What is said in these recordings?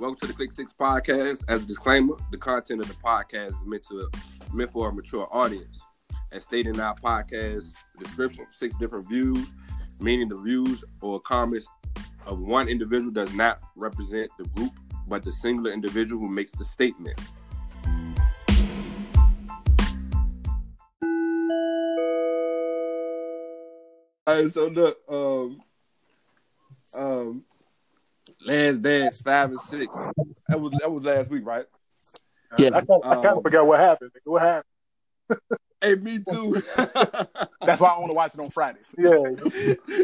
Welcome to the Click Six Podcast. As a disclaimer, the content of the podcast is meant to meant for a mature audience. As stated in our podcast description, six different views, meaning the views or comments of one individual does not represent the group, but the singular individual who makes the statement. All right, so look, um, um, last dance five and six. That was that was last week, right? Yeah, I, kind Um, of forgot what happened. What happened? Hey, me too. That's why I want to watch it on Fridays. Yeah,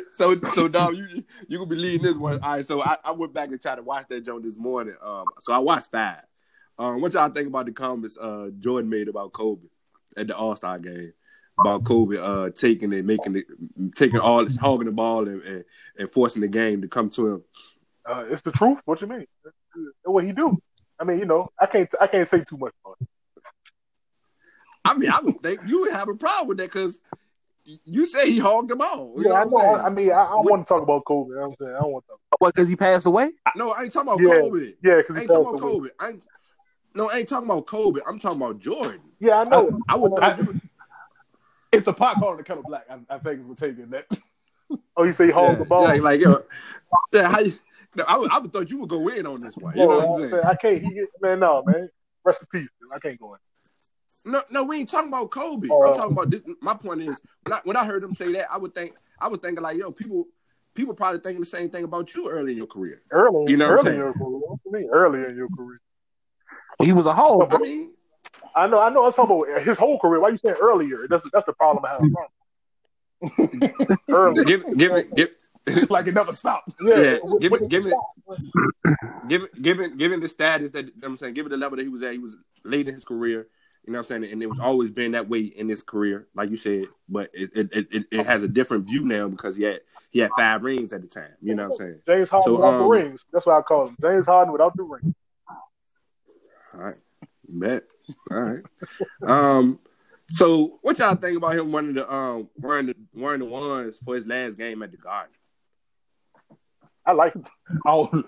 so so dog, you you gonna be leading this one. All right, so I, I went back and tried to watch that joint this morning. Um, so I watched five. Um, what y'all think about the comments uh Jordan made about Kobe at the All Star game? About Kobe uh taking it, making it, taking all, this hogging the ball and, and, and forcing the game to come to him. Uh, it's the truth. What you mean? That's what he do. I mean, you know, I can't. I can't say too much about it. I mean, I would think you would have a problem with that because you say he hogged the ball. You Yeah, I know know. what I'm? I mean, I, I don't want to talk about Kobe. You know I'm saying I don't want to. What? Because he passed away? no, I ain't talking about Yeah, Kobe. Yeah, because I he ain't talking passed about away. Kobe. I ain't, no, I ain't talking about Kobe. I'm talking about Jordan. Yeah, I know. I would. I- It's the pot calling the kettle black. I, I think is what taking that. oh, you say he yeah, the ball. yeah, like yo, yeah, how you, no, I, would, I thought you would go in on this one. You know what I'm saying? I can't. He get, man, no, man. Rest in peace. Man. I can't go in. No, no, we ain't talking about Kobe. Oh, I'm talking about this. My point is, when I, when I heard him say that, I would think, I would think like, yo, people, people probably thinking the same thing about you early in your career. Early, You know early in your career. What? Early in your career. He was a hoe. I mean, I know. I know. I'm talking about his whole career. Why you saying earlier? That's that's the problem I have. Early. give, give it, give, like it never stopped. Yeah, what- give what- it- give it- given given given the status that I'm saying, given the level that he was at, he was late in his career. You know what I'm saying? And it was always been that way in his career, like you said. But it it, it, it, it has a different view now because he had he had five rings at the time. You know what I'm saying? James Harden So, without the um, rings. That's what I call him. James Harden without the ring. All right, bet. All right. Um. So what y'all think about him wearing the um wearing the wearing the ones for his last game at the Garden? I like him. I don't,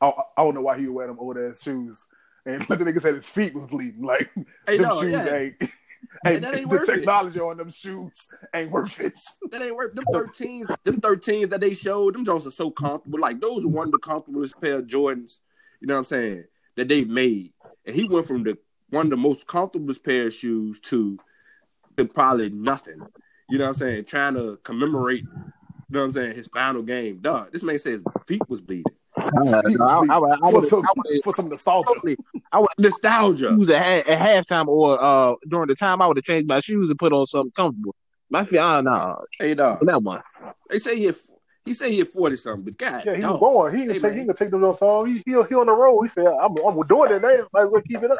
I, I don't know why he would wear them old ass shoes. And but the nigga said his feet was bleeding. Like Hey, them no, shoes yeah. ain't. Hey, ain't that ain't the worth it. technology on them shoes ain't worth it. That ain't worth them 13s. Them 13s that they showed, them Jones are so comfortable. Like those are one of the comfortablest pair of Jordans, you know what I'm saying, that they've made. And he went from the one of the most comfortable pair of shoes to, to probably nothing. You know what I'm saying? Trying to commemorate, you know what I'm saying, his final game. Dog, this man said his feet was bleeding. Uh, no, I, I, I for, some, for some nostalgia. I would Nostalgia. choose at, at halftime or uh during the time. I would have changed my shoes and put on something comfortable. My feet, I don't. Hey dog. That one. They say he he said he had 40 something, but God, Yeah, he was born. He can Hey, take. man. He can take those off. He, he he on the road. He said, "I'm I'm doing it now. Like we'll keep it up."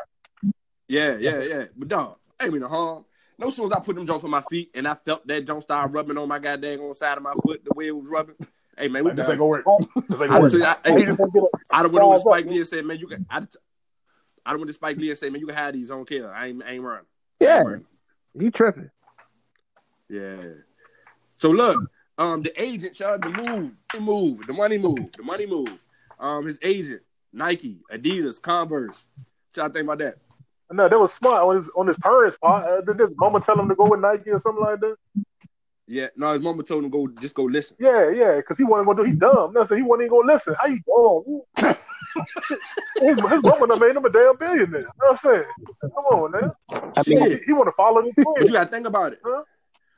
Yeah, yeah, yeah. But dog, ain't mean no harm. No soon as I put them joints on my feet and I felt that joint start rubbing on my goddamn on side of my foot the way it was rubbing. Hey man, we Like, this ain't gonna work. This ain't I gonna work. say, I, hey, just gonna get a- I don't went over to Spike man. Lee and said, man, you can. I, I don't went to Spike Lee and say, man, you can have these. I don't care. I ain't, I ain't running. Yeah, you tripping? Yeah. So look, um, the agent tried to move, the move, the money move, the money move. Um, his agent, Nike, Adidas, Converse. What y'all think about that? No, that was smart on his on his parents' part. Uh, did his mama tell him to go with Nike or something like that? Yeah, no, his mama told him go, just go listen. Yeah, yeah, because he wasn't gonna do. He dumb. No, so he wasn't even gonna listen. How you dumb? his, his mama done made him a damn billionaire. You know what I'm saying? Come on, man. I mean, Shit. He, he want to follow his But you gotta think about it. Huh?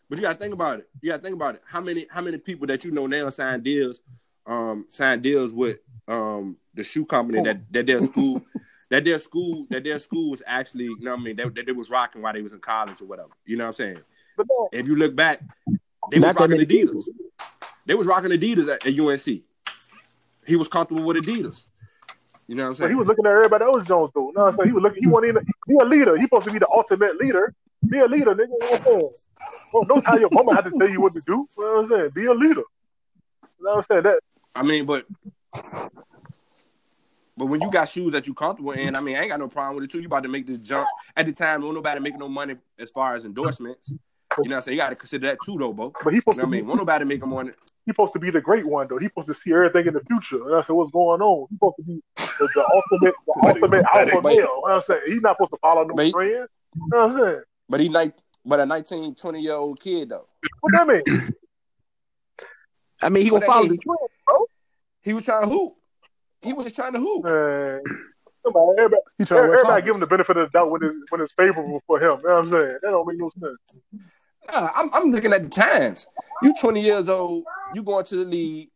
But you gotta think about it. You gotta think about it. How many how many people that you know now signed deals, um, sign deals with um the shoe company that that their school that their school that their school was actually, you know what I mean, that, that they was rocking while they was in college or whatever. You know what I'm saying? But no, If you look back, they was rocking many Adidas. people. They was rocking Adidas at, at UNC. He was comfortable with Adidas. You know what I'm but he was looking at everybody else Jones though. No, so he was looking. He wasn't even. He a leader. He supposed to be the ultimate leader. Be a leader, nigga. You know what I'm saying? Well, don't tell your mama how to tell you what to do. You know what I'm saying? Be a leader. You know what I'm saying? That I mean, but but when you got shoes that you comfortable in, I mean, I ain't got no problem with it too. You about to make this jump at the time. Won't nobody making no money as far as endorsements. You know what I'm saying? You got to consider that too, though, Bo. but he You supposed know to what I be. mean? Won't nobody make money. He supposed to be the great one though. He supposed to see everything in the future. And I said, what's going on? He supposed to be the, the ultimate, the ultimate alpha male. You know what I'm saying he's not supposed to follow no But trend. You know what I'm saying? But he like, but a 19, 20 year old kid though. What that mean? I mean, he What gonna follow mean? the trend, bro. He was trying to hoop. He was trying to hoop. Man, come on, everybody, He trying to everybody give him the benefit of the doubt when it's when it's favorable for him. You know what I'm saying? That don't make no sense. Nah, I'm, I'm looking at the times. You 20 years old, you going to the league.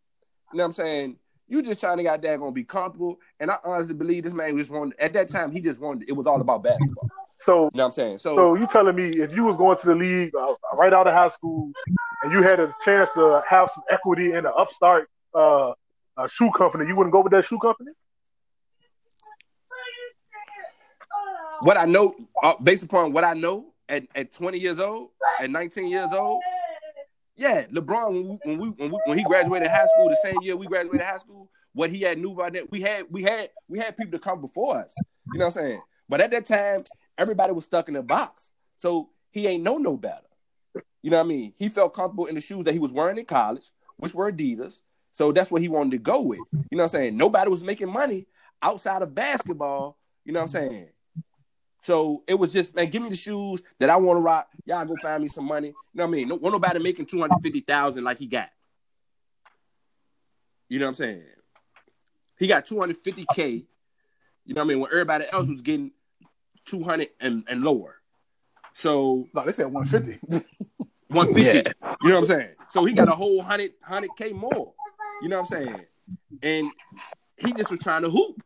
You know what I'm saying? You just trying to get there gonna be comfortable. And I honestly believe this man just wanted at that time he just wanted it was all about basketball. So You know what I'm saying? So, So you telling me if you was going to the league uh, right out of high school and you had a chance to have some equity in an upstart uh, a shoe company, you wouldn't go with that shoe company? what I know, uh, based upon what I know at, at 20 years old, at 19 years old, yeah, LeBron when we, when we when we when he graduated high school the same year we graduated high school, what he had knew about that we had we had we had people to come before us. You know what I'm saying? But at that time, everybody was stuck in a box, so he ain't know no better. You know what I mean? He felt comfortable in the shoes that he was wearing in college, which were Adidas. So that's what he wanted to go with. You know what I'm saying? Nobody was making money outside of basketball. You know what I'm saying? So it was just, man, give me the shoes that I want to rock. Y'all go find me some money. You know what I mean? No, want nobody making 250,000 like he got. You know what I'm saying? He got 250K. You know what I mean? When everybody else was getting 200 and, and lower. So No, they said 150. 150. Yeah. You know what I'm saying? So he got a whole 100 100k more. You know what I'm saying? And he just was trying to hoop.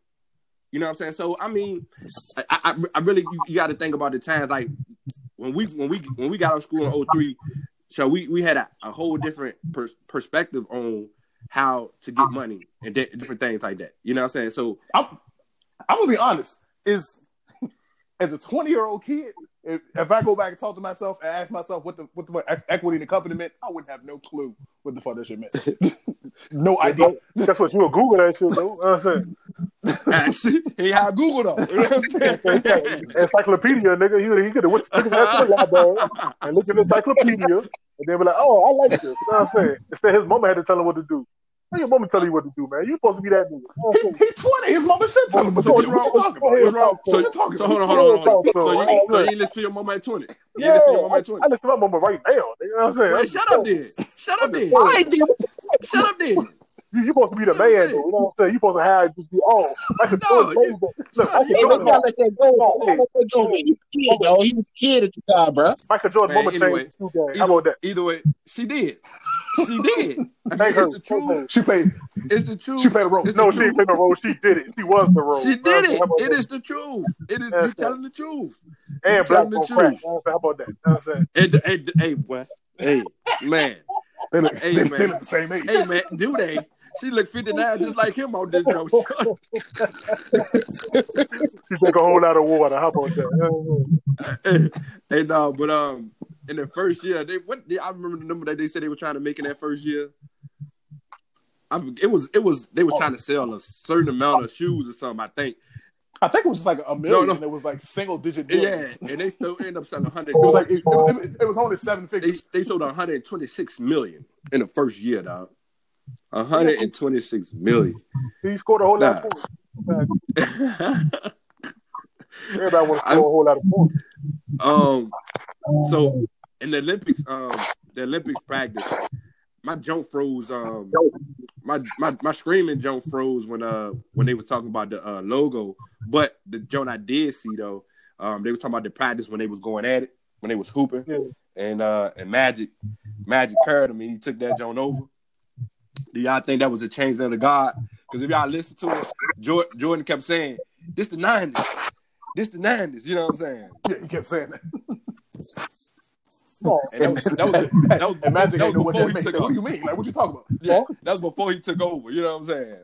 You know what I'm saying? So I mean, I, I, I really you, you got to think about the times like when we when we when we got out of school in 03, so we we had a, a whole different pers- perspective on how to get money and di- different things like that. You know what I'm saying? So I'm, I'm gonna be honest. Is as a 20 year old kid, if, if I go back and talk to myself and ask myself what the what the equ- equity in the company meant, I wouldn't have no clue what the fuck that shit meant. no idea. That's what you would Google that shit, though. You know what I'm saying? actually, he had Google though. You know what I'm saying? Encyclopedia, nigga. He, he could have went to the library and looked at the encyclopedia and then be like, oh, I like this. You know what I'm saying? Instead, his mama had to tell him what to do. How your mama tell you what to do, man? You supposed to be that nigga. You know what I'm He, he's 20. His mama should tell him. So what's wrong? What you talking about? What's What's wrong? So, What you talking so hold on, hold on, hold on. So you, so you listen to your mama at 20. You Yeah, listen to your mama I, at 20. I listen to my mama right now. You know what I'm saying? Man, shut up then. Shut up then. I ain't dealing Shut up then. You, you supposed to be the man, though. You know what I'm saying? You supposed to have just be I can No, no, you- Look, Michael you Hey, know we Jordan, gotta let that go. We let that go. He was a kid, though. He was a kid at the time, bro. Michael Jordan, Man, mama anyway, changed the shoe. How about that? Either way, she did. She did. I mean, her. it's the truth. She played. It's the truth. She played a role. It's No, the she ain't truth. played the role. She did it. She was the role. She You know what I'm did saying? it. How about It that? is the truth. It is That's you telling the truth. and telling black the on crack. truth. You know what I'm saying? How about that? You know I'm saying? And, and, hey, boy. Hey, man. They look, Hey, they, they look the same age. Hey, man. Do they? She looked 59 just like him on this joke. She drank a whole lot of water. How about that? You know what I'm saying? hey, no, but um, in the first year, they what? I remember the number that they said they were trying to make in that first year. I, it was it was they was trying to sell a certain amount of shoes or something. I think. I think it was just like a million. no. And it was like single digit Yeah, and they still end up selling hundred. It was like it, it, it was only seven they figures. they sold 126 million in the first year, dog. 126 million. He scored a whole lot of. Everybody wants to score a whole lot of points. um, so in the Olympics, um, the Olympics practice, my jump froze. Um, my my my screaming jump froze when uh when they was talking about the uh, logo. But the joint I did see though, um, they was talking about the practice when they was going at it, when they was hooping, Yeah. and uh and Magic, Magic carried him, and he took that joint over. Do y'all think that was a change of the God? Because if y'all listen to it, Jordan, Jordan kept saying, "This the '90s, this the '90s." You know what I'm saying? Yeah, he kept saying that. No, And that was, that was, that was, And Magic that ain't was know what before he took Like, what do you mean? Like, what you talking about? Yeah, that was before he took over. You know what I'm saying?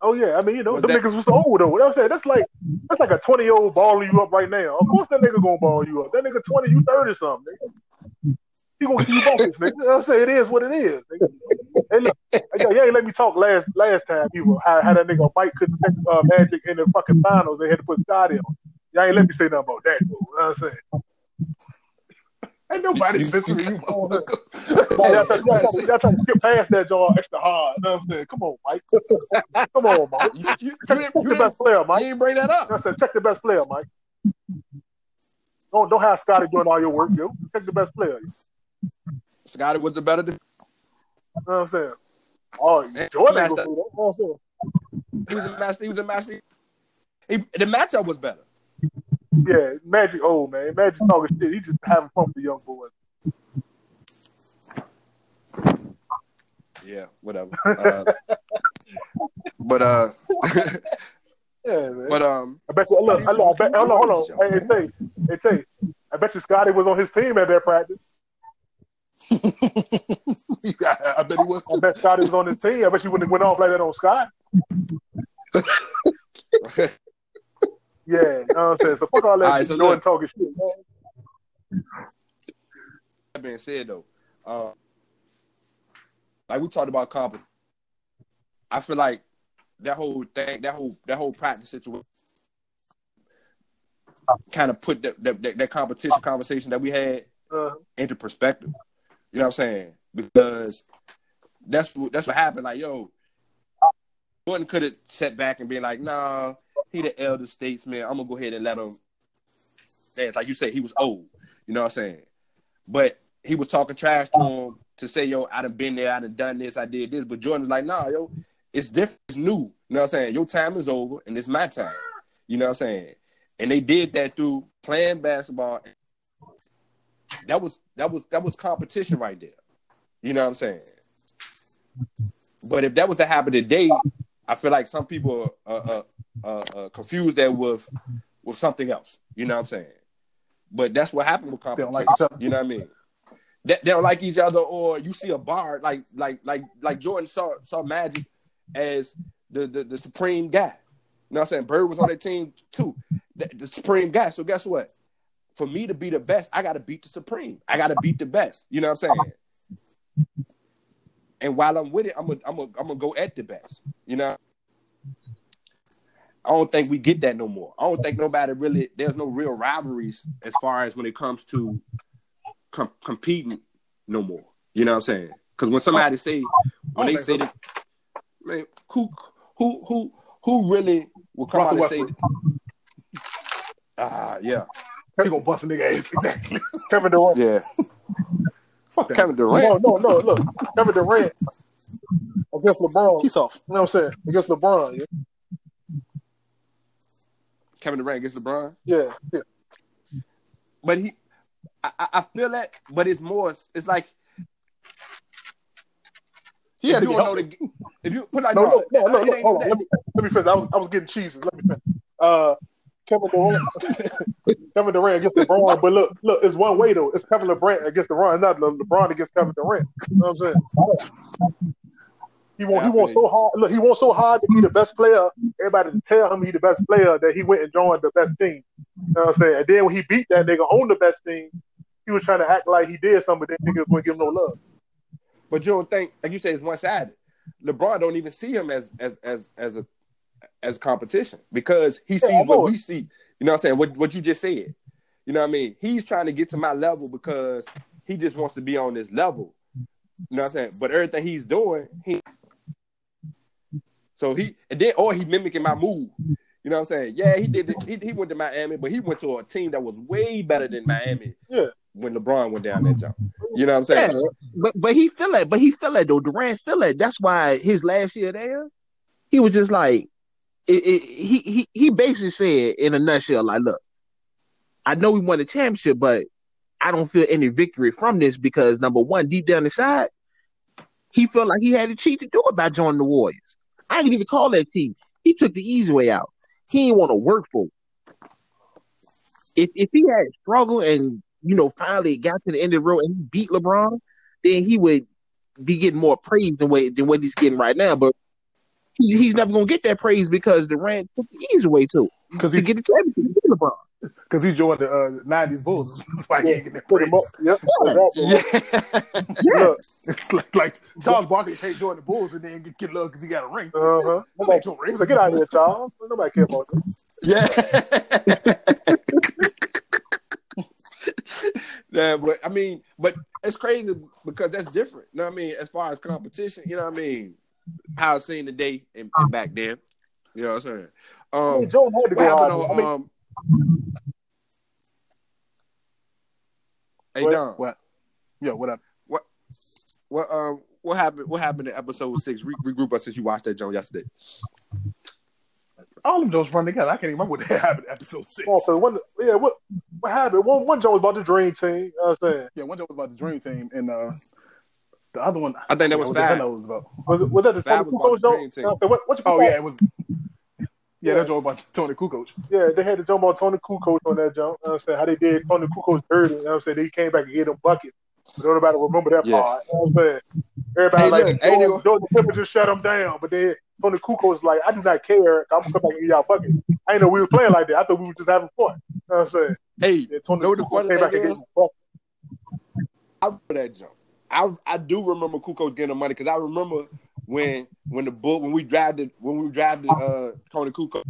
Oh yeah, I mean you know Was them that- niggas was old though. You know what I'm saying that's like that's like a twenty year old balling you up right now. Of course that nigga gonna ball you up. That nigga twenty, you thirty something. Nigga. He gonna keep you bumpers, nigga. You know what I'm saying it is what it is. Nigga. Hey, look, hey, yo, ain't let me talk last last time. People how, how that nigga Mike couldn't take uh, Magic in the fucking finals. They had to put Scottie on. Y'all ain't let me say nothing about that. Though. You know what I'm saying? Ain't nobody censoring you. motherfucker. Y'all, y'all, try- try- trying to get past that, y'all extra hard. You know what I'm saying? Come on, Mike. Come on, Mike. You, you, you, Check, didn't- check you the didn't- best player, you Mike. didn't bring that up. I said, check the best player, Mike. Don't don't have Scottie doing all your work, yo. Check the best player. You Scottie was the better. def- know what I'm saying? Oh, Jordan ain't gonna do that. You know what I'm saying? He was a master. He was a master. He, the matchup was better. Yeah, Magic old man. Magic talking shit. He just having fun with the young boys. Yeah, whatever. Uh, but uh, Yeah, man. but um, I bet you. Look, I, look, I bet. Hold on, hold on. Hey, hey, Tay, hey, Tay. I bet you Scottie was on his team at that practice. I, I bet he was I bet Scottie was on his team. I bet you wouldn't have went off like that on Scott. Yeah, you know what I'm saying. So fuck all that All right, so talking shit. Man. that being said though, uh, like we talked about competition, I feel like that whole thing, that whole that whole practice situation, kind of put that that, that, that competition conversation that we had Uh, into perspective. You know what I'm saying? Because that's what that's what happened. Like, yo, Jordan could have sat back and been like, nah, he the elder statesman. I'm gonna go ahead and let him dance. Like you said, he was old. You know what I'm saying? But he was talking trash to him to say, yo, I done been there, I done done this, I did this. But Jordan was like, nah, yo, it's different, it's new. You know what I'm saying? Your time is over and it's my time. You know what I'm saying? And they did that through playing basketball. That was that was that was competition right there. You know what I'm saying? But if that was to happen today, I feel like some people are uh, uh, uh, confused that with with something else. You know what I'm saying? But that's what happened with They competition. don't like each other. You know what I mean? They, they don't like each other, or you see a bar like like like like Jordan saw saw Magic as the the, the supreme guy. You know what I'm saying? Bird was on that team too, the, the supreme guy. So guess what? For me to be the best, I got to beat the supreme. I got to beat the best. You know what I'm saying? And while I'm with it, I'm gonna I'm gonna I'm gonna go at the best. You know. I don't think we get that no more. I don't think nobody really. There's no real rivalries as far as when it comes to com- competing no more. You know what I'm saying? Because when somebody say when they say that, man, who who who who really will come Russell out and Westbrook. say, ah, yeah, He gonna bust a nigga ass. Exactly. Kevin Durant. yeah, Fuck that. Kevin Durant. No, no, no. Look, Kevin Durant against LeBron. He's off. You know what I'm saying? Against LeBron. Yeah, Kevin Durant against LeBron. yeah. yeah. But he, I, I I feel that, but it's more. It's like He had if to you get don't know the, if you put like No, no, no, no, it no. ain't Hold on. that. Let me, let me finish. I was, I was getting cheeses. Let me finish. Uh, Kevin Durant, Kevin Durant against LeBron. But look, look, it's one way though. It's Kevin Durant against LeBron. It's not LeBron against Kevin Durant. You know what I'm saying? He want, Yeah, he I wants feel so hard. Look, he wants so hard to be the best player. Everybody to tell him he the best player that he went and joined the best team. You know what I'm saying? And then when he beat that nigga on the best team, he was trying to act like he did something, but then niggas wouldn't give him no love. But you don't think, like you say, it's one sided. LeBron don't even see him as as as as a as competition because he sees what we see. You know what I'm saying? What what you just said. You know what I mean? He's trying to get to my level because he just wants to be on this level. You know what I'm saying? But everything he's doing, he so he and then or he mimicking my move. You know what I'm saying? Yeah, he did. It. He, he went to Miami, but he went to a team that was way better than Miami. Yeah. When LeBron went down that jump. You know what I'm Yeah, saying? but but he feel it. But he feel it though. Durant feel it. That's why his last year there, he was just like, he he he basically said in a nutshell, like, look, I know we won the championship, but I don't feel any victory from this because number one, deep down inside, he felt like he had to cheat to do it by joining the Warriors. I didn't even call that cheat. He took the easy way out. He didn't want to work for. it. If if he had struggled and you know finally got to the end of the road and he beat LeBron, then he would be getting more praise than what than what he's getting right now. But he's never gonna get that praise because Durant took the easy way too Because to he, get the championship. to beat LeBron. cause he joined the uh, 90s Bulls. That's why he ain't getting that Pretty praise. much. Yep. Exactly. Yeah. Look, It's like, like Charles Barkley can't join the Bulls and then get, get love because he got a ring. uh-huh. Nobody, he was like, get out of here, Charles. Nobody care about that. Yeah. Yeah, but I mean, but it's crazy because that's different. You know what I mean? As far as competition, you know what I mean? How it's seen today and, and back then. You know what I'm saying? I Um, mean, Jordan had to what go happened on, I mean, um, Hey What- Don, What? Yeah, what up? what um what happened what happened in episode six? Re- regroup us since you watched that Joe yesterday. All them Jones run together. I can't even remember what happened in episode six. oh, so one, yeah, what what happened? One one joint was about the dream team. You know what I'm saying? Yeah, one joke was about the dream team, and uh, the other one, I think that was what the hell Fab. that was about. Was, was that the Fab Toni was Kukoc about the dream joint? team. You know what What, what you Oh call yeah, it? it was. Yeah, that joke about Toni Kukoc. Yeah, they had the jump on Toni Kukoc on that jump. You know what I'm saying? How they did Toni Kukoc dirty. You know what I'm saying? They came back and gave them buckets. But nobody remember that Yeah. part. You know what I'm saying? Everybody Hey, like, look, hey, Jordan, nigga. Jordan Pippen just shut them down. But then Toni Kukoc was like, I do not care. I'm going to come back and give y'all buckets. I didn't know we were playing like that. I thought we were just having fun. You know what I'm saying? Hey, Yeah, Toni know the Kukoc funny came back thing and gave is? them buckets. I remember that jump. I I do remember Kukoc getting the money because I remember when when the bull when we drafted when we drafted uh Toni Kukoc,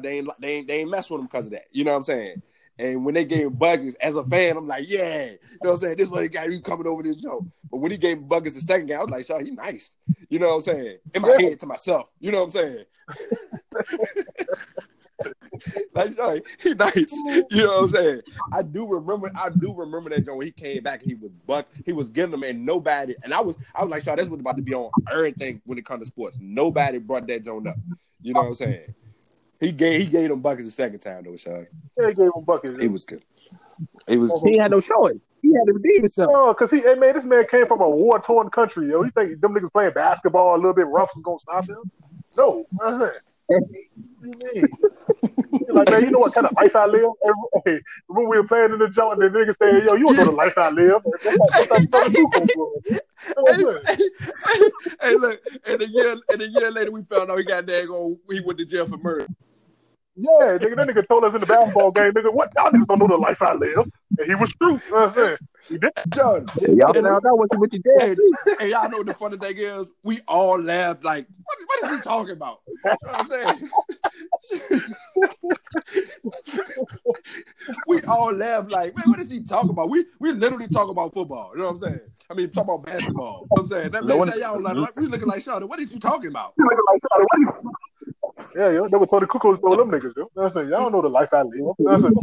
they ain't they ain't they ain't mess with him because of that. You know what I'm saying? And when they gave buckets, as a fan, I'm like, yeah, you know what I'm saying? This one guy you coming over this jump. But when he gave buckets the second game, I was like, Shaw, he nice. You know what I'm saying? In my head to myself. You know what I'm saying? like, he nice. You know what I'm saying? I do remember. I do remember that joint when he came back. and He was buck. He was getting them, and nobody. And I was. I was like, "Shaw, that's what's about to be on everything when it comes to sports." Nobody brought that joint up. You know what I'm saying? He gave. He gave them buckets the second time though, Shaw. Yeah, he gave them buckets. He was good. He was. He had no choice. He had to redeem himself. No, oh, because he, hey man, this man came from a war torn country, yo. You think them niggas playing basketball a little bit rough is gonna stop him? No, that's it. What do you like, man, you know what kind of life I live? Hey, when we were playing in the joint, and the niggas saying, yo, you don't know the life I live. That's like, that's like Toni Kukoc was. You know what I'm saying? hey, look, and a year and a year later we found out he got daggone he went to jail for murder. Yeah, nigga, that nigga told us in the basketball game, nigga, what y'all niggas don't know the life I live. And he was true. You know what I'm saying? He did. John, Y'all and, found out what you with your dad and y'all know what the funny thing is? We all laughed like, what, what is he talking about? You know what I'm saying? we all laughed like, man, what is he talking about? We we literally talk about football. You know what I'm saying? I mean, talk about basketball. You know what I'm saying? That man Low- say y'all like, like we looking like Sean. What is you talking about? Yeah, yo, that was Toni Kukoc told them niggas, yo. You know I'm saying? Y'all don't know the life I live. You know I'm saying?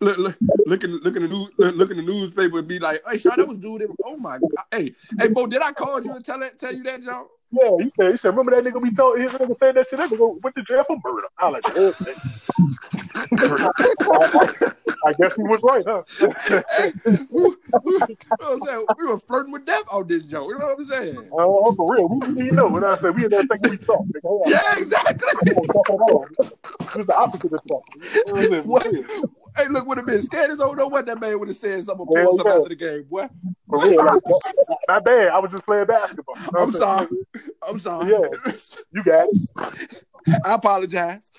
Look, look, look, in, look in the news, look, in the newspaper and be like, "Hey, Sean, that was dude." Oh my god! Hey, hey, Bo, did I call you and tell that, tell you that, John? Yeah, he said, he said, remember that nigga we told his nigga said that shit, that nigga went to jail for murder. I like, oh, I guess he was right, huh? we, we, you know what I'm saying? We were flirting with death on this joke. You know what I'm saying? Oh, for real. We didn't know. You know what I said? We there thinking we. Nigga. Yeah, exactly. We don't talk at all. It's the opposite of talk. You what What? Hey, look, would have been scared as don't know what that man would have said. Something Yeah, something yeah. after the game, boy. For real. Like, my bad. I was just playing basketball. You know I'm what sorry. saying? I'm sorry. Yeah. You got it. I apologize.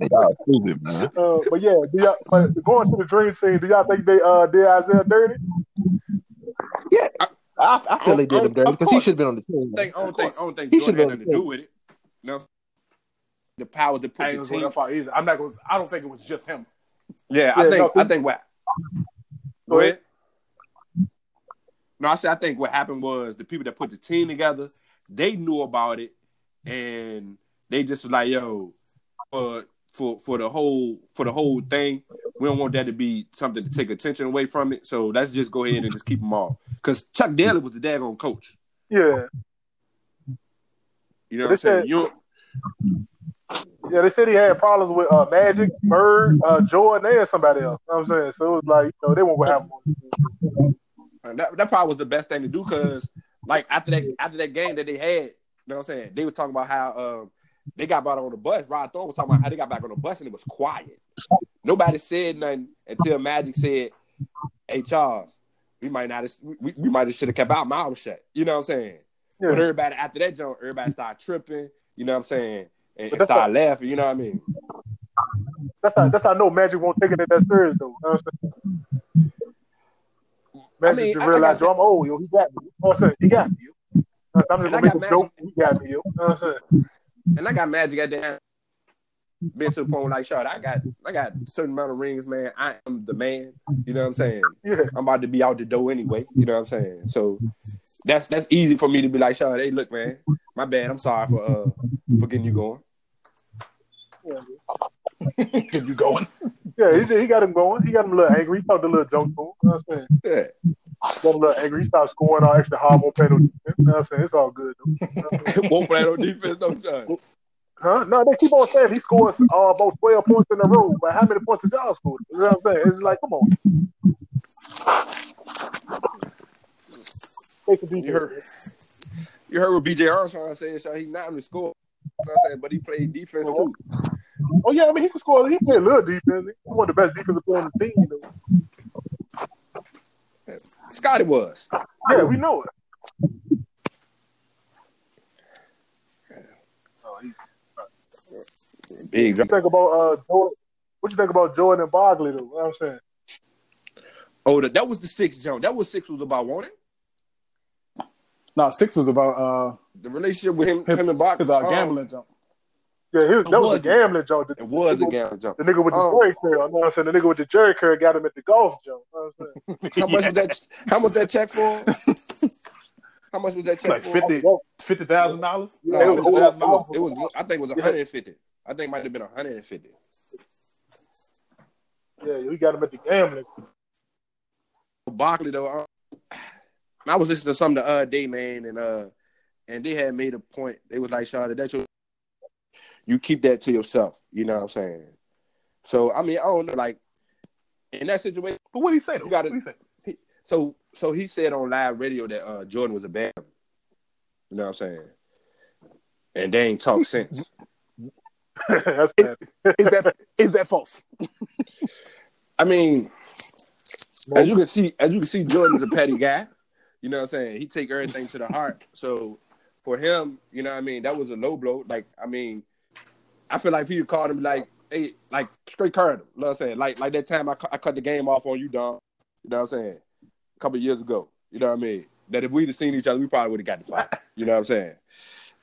Y'all stupid, man. Uh, but yeah, do y'all, but going to the dream scene, do y'all think they uh, did Isaiah dirty? I, I feel they did him dirty because he should have been on the team. I, think, I don't think I don't think He Jordan should've had been nothing to do with it. No. The power to put ain't the team. that far either. I'm not going. I don't think it was just him. Yeah, I Yeah, think no, I think what. Go ahead. No, I said I think what happened was the people that put the team together, they knew about it, and they just was like, "Yo, for for for the whole for the whole thing, we don't want that to be something to take attention away from it. So let's just go ahead and just keep them all." Because Chuck Daly was the daggone coach. Yeah. You know what I'm saying? You Yeah, they said he had problems with uh, Magic, Bird, uh, Jordan, and somebody else. You know what I'm saying? So it was like, you know, they won't have one. And that, that probably was the best thing to do because like after that after that game that they had, you know what I'm saying? They were talking about how um they got back on the bus. Rod Thorn was talking about how they got back on the bus and it was quiet. Nobody said nothing until Magic said, Hey Charles, we might not have we, we might have should have kept our mouth shut. You know what I'm saying? Yeah. But everybody after that joke, everybody started tripping, you know what I'm saying? And, and that's started laughing, you know what I mean? That's how that's how I know Magic won't take it that serious though. You know what I'm saying? Magic mean, just I- I realized, got- yo, I'm old, yo. He got me. You know what I'm saying? He got me. Yo. I'm just gonna I make a joke. Magic- He got me. Yo. You know what I'm saying? And I got Magic at the end. been to the point where like, shot, I got I got a certain amount of rings, man. I am the man. You know what I'm saying? Yeah. I'm about to be out the door anyway. You know what I'm saying? So that's that's easy for me to be like, shot, hey, look, man, my bad. I'm sorry for uh for getting you going. Get you going. Yeah, he, he got him going. He got him a little angry. He talked a little junk to him. You know what I'm saying? Yeah. Got a little angry. He started scoring all extra hard, won't play no defense. You know what I'm saying? It's all good. Though. Won't play on defense, no shot. Huh? No, they keep on saying he scores uh, about 12 points in a row, but how many points did y'all score? You know what I'm saying? It's like, come on. You heard you heard what BJ Armstrong said, so he not only score, you know what I'm saying, but he played defense too. Oh, yeah, I mean, he can score. He played a little defense. He's one of the best defensive players on the team. Though. Scottie was. Yeah, we know it. Oh, he, Big what you think about uh, Jordan? What you think about Jordan and Bogley, though? What I'm saying? Oh, that, that was the six jump. That was six was about wanting. No, six was about uh The relationship with him, his, him and Bach. his uh, um, gambling jump. Yeah, his, that was, was a gambling joke. The, It was a the, gambling jump. the nigga with the Um, jerry curl. You know what I'm saying? The nigga with the jerry curl got him at the golf joke. You know what I'm saying? How much was that? How much that check for? How much was that check Like for? 50 fifty thousand dollars. No, it it was, was- it was, it was- I think it was 150. I think it might have been 150. Yeah, he got him at the gambling. Barkley though, um, I was listening to something the other day, man, and uh, and they had made a point. They was like, "Shawty, that your, you keep that to yourself." You know what I'm saying? So I mean, I don't know, like in that situation. But what he say though? You gotta- what he say? So so he said on live radio that uh, Jordan was a bad. You know what I'm saying? And they ain't talk since. That's bad. Is that is that false? I mean, as you can see, as you can see, Jordan's a petty guy. You know what I'm saying? He take everything to the heart. So for him, you know what I mean, that was a low blow. Like, I mean, I feel like if he called him like, hey, like straight current. You know what I'm saying? Like like that time I, cu- I cut the game off on you, Don. You know what I'm saying? A couple years ago. You know what I mean? That if we'd have seen each other, we probably would have got the fight. You know what I'm saying?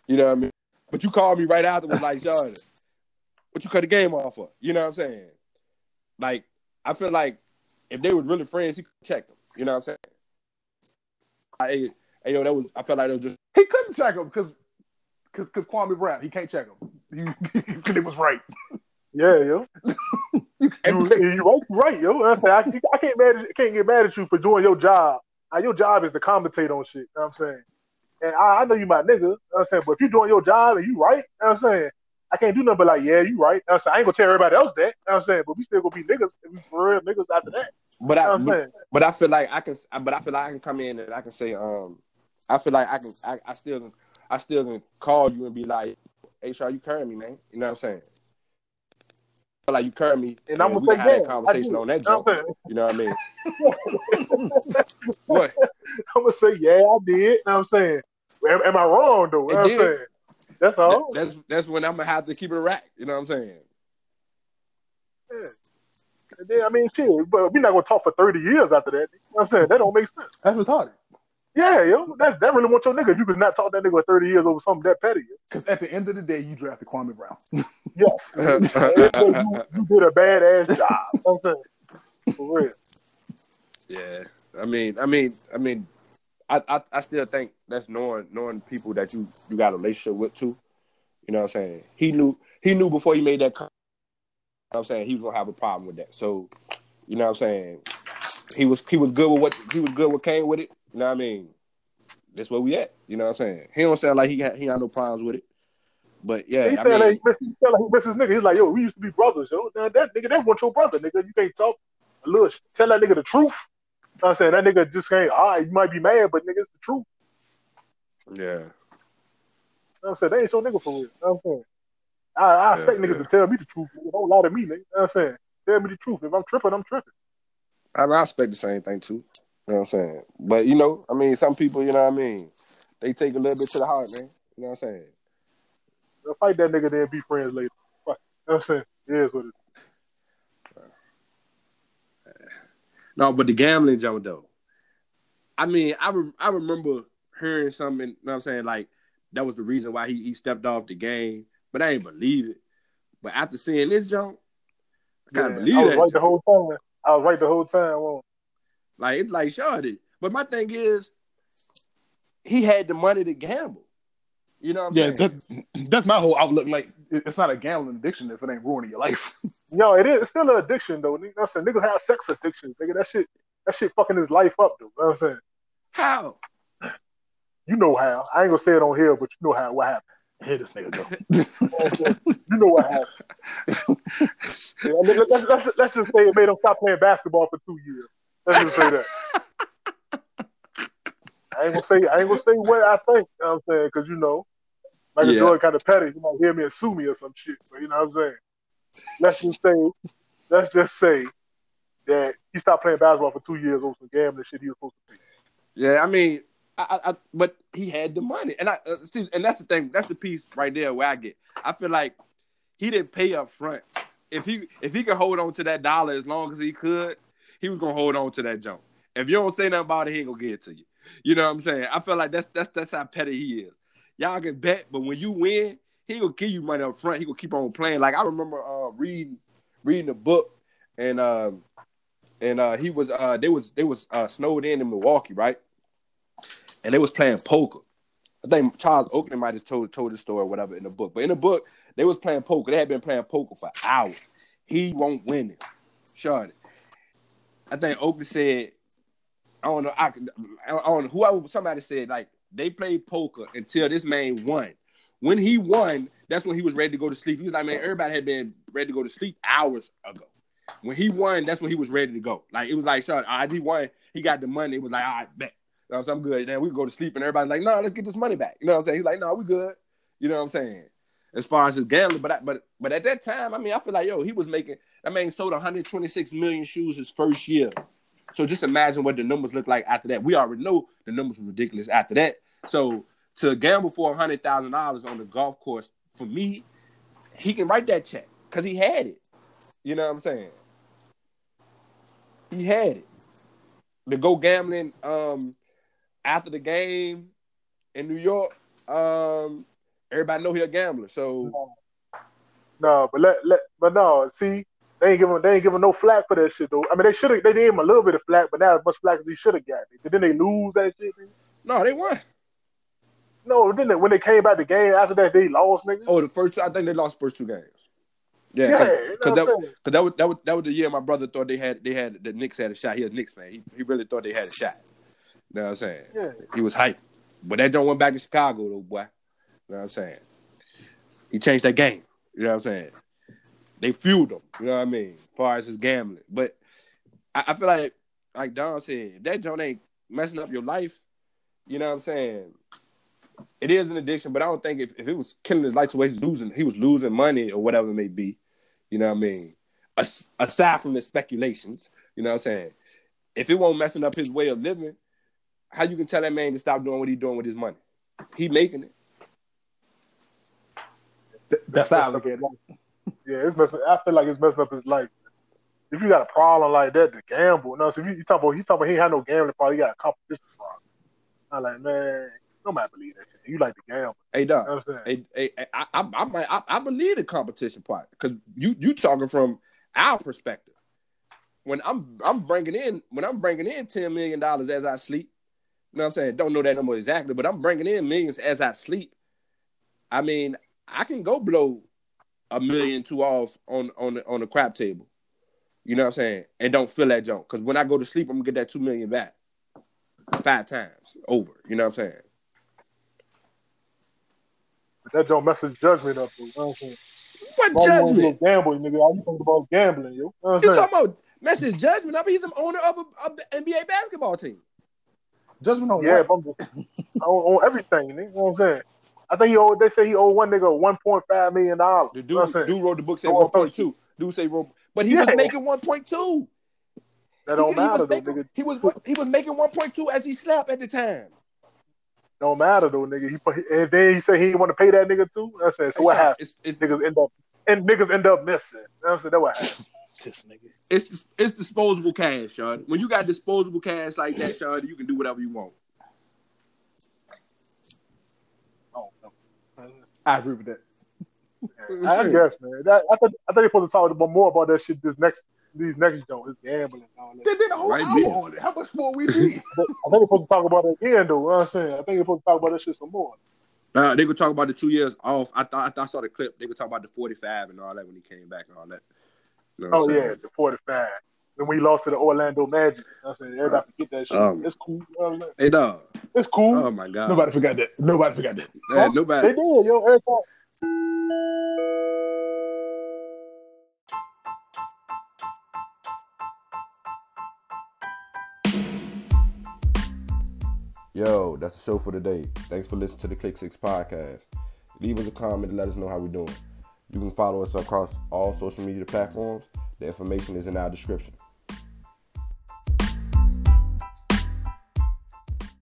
You know what I mean? But you called me right after like, Jordan, what you cut the game off for? You know what I'm saying? Like, I feel like if they were really friends, he could check them. You know what I'm saying? Hey, hey, yo, that was I felt like it was just He couldn't check him because because because Kwame Brown he can't check him. Because it was right. Yeah, yo. You You, can't- you right, you right, yo. I say I, I can't mad at, can't get mad at you for doing your job. Now, your job is to commentate on shit. You know what I'm saying? And I, I know you my nigga. You know what I'm saying? But if you're doing your job and you right, you know what I'm saying? I can't do nothing but like, yeah, you right. You know what I'm saying? I ain't gonna tell everybody else that. You know what I'm saying? But we still gonna be niggas if we for real niggas after that. but You know I what I'm saying? but I feel like I can but I feel like I can come in and I can say um I feel like I can I, I still I still can call you and be like, hey Shaw, you carry me, man. You know what I'm saying? I feel like you carry me And I'm gonna say, have yeah, that conversation on that You know what I'm? You know what I mean? what? I'm gonna say, yeah, I did. You know what I'm saying? Am, am I wrong though? You know what I'm saying? That's all. That- that's that's when I'm gonna have to keep it a rack. You know what I'm saying? And then, I mean, shit, but we're not gonna talk for 30 years after that. You know what I'm saying? That don't make sense. That's retarded. Yeah, yo, that, that really want your nigga you could not talk that nigga for 30 years over something that petty. Because at the end of the day, you drafted Kwame Brown. Yes. you, you did a badass job. You know I'm saying? For real. Yeah, I mean, I mean, I mean, I, I, I still think that's knowing knowing people that you you got a relationship with too. You know what I'm saying? He knew he knew before he made that. Con- you know what I'm saying he was gonna have a problem with that. So, you know what I'm saying? He was he was good with what he was good with came with it. You know what I mean? That's where we at. You know what I'm saying? He don't sound like he got he got no problems with it. But yeah, he I said mean, like, he said like he miss his nigga. He's like, yo, we used to be brothers, yo. Now that nigga, that want your brother, nigga. You can't talk a little. Tell that nigga the truth. You know what I'm saying that nigga just can't. All right, you might be mad, but nigga, it's the truth. yeah. You know I'm saying they ain't your nigga for real. You know I'm saying I, I expect Yeah, niggas to tell me the truth. Don't lie to me, nigga. You know what I'm saying tell me the truth. If I'm tripping, I'm tripping. I, I expect the same thing too. You know what I'm saying? But you know, I mean, some people, you know what I mean, they take a little bit to the heart, man. You know what I'm saying? I'll fight that nigga, then be friends later. Fuck. You know what I'm saying it is what it is. No, but the gambling jump though. I mean, I re- I remember hearing something. You know what I'm saying? Like that was the reason why he, he stepped off the game, but I ain't believe it. But after seeing this jump, I kind Yeah, believe it. I was that. right the whole time. I was right the whole time. Well, Like it's like Shawty. But my thing is, he had the money to gamble. You know what I'm Yeah, saying? that, that's my whole outlook. Like, it's not a gambling addiction if it ain't ruining your life. yo, it is. It's still an addiction though. You know what I'm saying? Niggas have sex addictions. Nigga, that shit. That shit fucking his life up though. You know what I'm saying? How? You know how. I ain't gonna say it on here, but you know how. What happened? Here this nigga go. You know what You know what happened. Yeah, I mean, let's, let's, let's just say it made him stop playing basketball for two years. Let's just say that. I ain't gonna say I ain't gonna say what I think. You know what I'm saying? Because you know, Michael Yeah. Jordan kind of petty. He might hear me and sue me or some shit. But you know what I'm saying? Let's just say, let's just say that he stopped playing basketball for two years over some gambling shit he was supposed to pay. Yeah, I mean, I, I, I but he had the money, and I uh, see, and that's the thing. That's the piece right there where I get. I feel like he didn't pay up front. If he if he could hold on to that dollar as long as he could, he was gonna hold on to that jump. If you don't say nothing about it, he ain't gonna get it to you. You know what I'm saying? I feel like that's that's that's how petty he is. Y'all can bet, but when you win, he gonna give you money up front. He gonna keep on playing. Like I remember uh, reading reading a book, and um, and uh, he was uh, they was they was uh, snowed in in Milwaukee, right? And they was playing poker. I think Charles Oakley might have told told the story or whatever in the book. But in the book, they was playing poker. They had been playing poker for hours. He won't win it. Shorty. I think Oakley said, I don't know, I, I don't know, whoever somebody said like they played poker until this man won. When he won, that's when he was ready to go to sleep. He was like, man, everybody had been ready to go to sleep hours ago. When he won, that's when he was ready to go. Like it was like, shot, I he won, he got the money. It was like, all right, bet. You know, I'm good. Then we go to sleep, and everybody's like, no, let's get this money back. You know what I'm saying? He's like, no, we good. You know what I'm saying? As far as his gambling, but I, but but at that time, I mean, I feel like yo, he was making that man sold 126 million shoes his first year. So just imagine what the numbers look like after that. We already know the numbers were ridiculous after that. So to gamble for hundred thousand dollars on the golf course, for me, he can write that check because he had it. You know what I'm saying? He had it. To go gambling um after the game in New York, um, everybody know he a gambler. So No, but let, let but no, see, they ain't giving they ain't giving no flack for that shit though. I mean, they should have they gave him a little bit of flack, but not as much flack as he should have got. But then they lose that shit. nigga. no, they won. No, then they, when they came back the game after that, they lost, nigga. Oh, the first I think they lost the first two games. yeah, Yeah, you know because what that, cause that was that was that was the year my brother thought they had they had the Knicks had a shot. He a Knicks fan. He, he really thought they had a shot. You know what I'm saying? Yeah. He was hyped. But that don't went back to Chicago though, boy. You know what I'm saying? He changed that game. You know what I'm saying? They fueled him. You know what I mean? As far as his gambling. But I, I feel like like Don said, that joint ain't messing up your life, you know what I'm saying? It is an addiction, but I don't think if, if it was killing his life away, he's losing, he was losing money or whatever it may be. You know what I mean? As, aside from his speculations, you know what I'm saying? If it won't messing up his way of living, how you can tell that man to stop doing what he's doing with his money? He making it. That's how I look at it. Yeah, it's messing. I feel like it's messing up his life. If you got a problem like that to gamble, no. So if you, you talk about, he talking about he had no gambling problem. He got a competition problem. I'm like, man, nobody believe that shit. You like to gamble. Hey, You know what I'm saying? Hey, hey, I, I, I, I, I believe the competition part because you, you talking from our perspective. When I'm, I'm bringing in, when I'm bringing in ten million dollars as I sleep. You know what I'm saying? Don't know that number exactly, but I'm bringing in millions as I sleep. I mean, I can go blow a million two off on on the, on the crap table. You know what I'm saying? And don't feel that junk because when I go to sleep, I'm gonna get that two million back five times over. You know what I'm saying? But that don't mess his judgment up. You know what I'm saying? What Why you judgment? go Gamble, nigga. All you think about gambling, yo. You know what I'm You talking about message judgment? I mean, he's an owner of a, a NBA basketball team. Judgment on Yeah, what? but I'm just, on, on everything, nigga. You know what I'm saying? I think he owed. They say he owed one nigga one point five million dollars. The You know dude, dude wrote the book said one point two. Dude say wrote, but he Yeah. was making one point two. That don't he, matter he was though, making, nigga. He was he was making one point two as he slept at the time. Don't matter though, nigga. He and then he said he didn't want to pay that nigga too. I said, so what happened? It's, it, Niggas end up and niggas end up missing. You know what I'm saying? That what happened. This nigga. it's it's disposable cash, Sean. When you got disposable cash like that, Sean, you can do whatever you want. Oh, no. I agree with that. I guess, man. That, I thought I thought you're supposed to talk about more about that shit. This next these next joints, this gambling and all that. They did a whole Right hour there. on it. How much more we need? I think you're supposed to talk about it again, though. You know what I'm saying? I think you're supposed to talk about that shit some more. Uh, they could talk about the two years off. I thought I, thought I saw the clip. They could talk about the 45 and all that when he came back and all that. You know what Oh I'm yeah, saying? the 45. Then we lost to the Orlando Magic. You I'm saying everybody forget that shit. Um, it's cool. You know what I'm saying? Hey, dog. It's cool. Oh my god. Nobody forgot that. Nobody forgot that. Man, Huh? nobody. They did, yo. Every time. Yo, that's the show for today. Thanks for listening to the Click Six podcast. Leave us a comment and let us know how we're doing. You can follow us across all social media platforms. The information is in our description.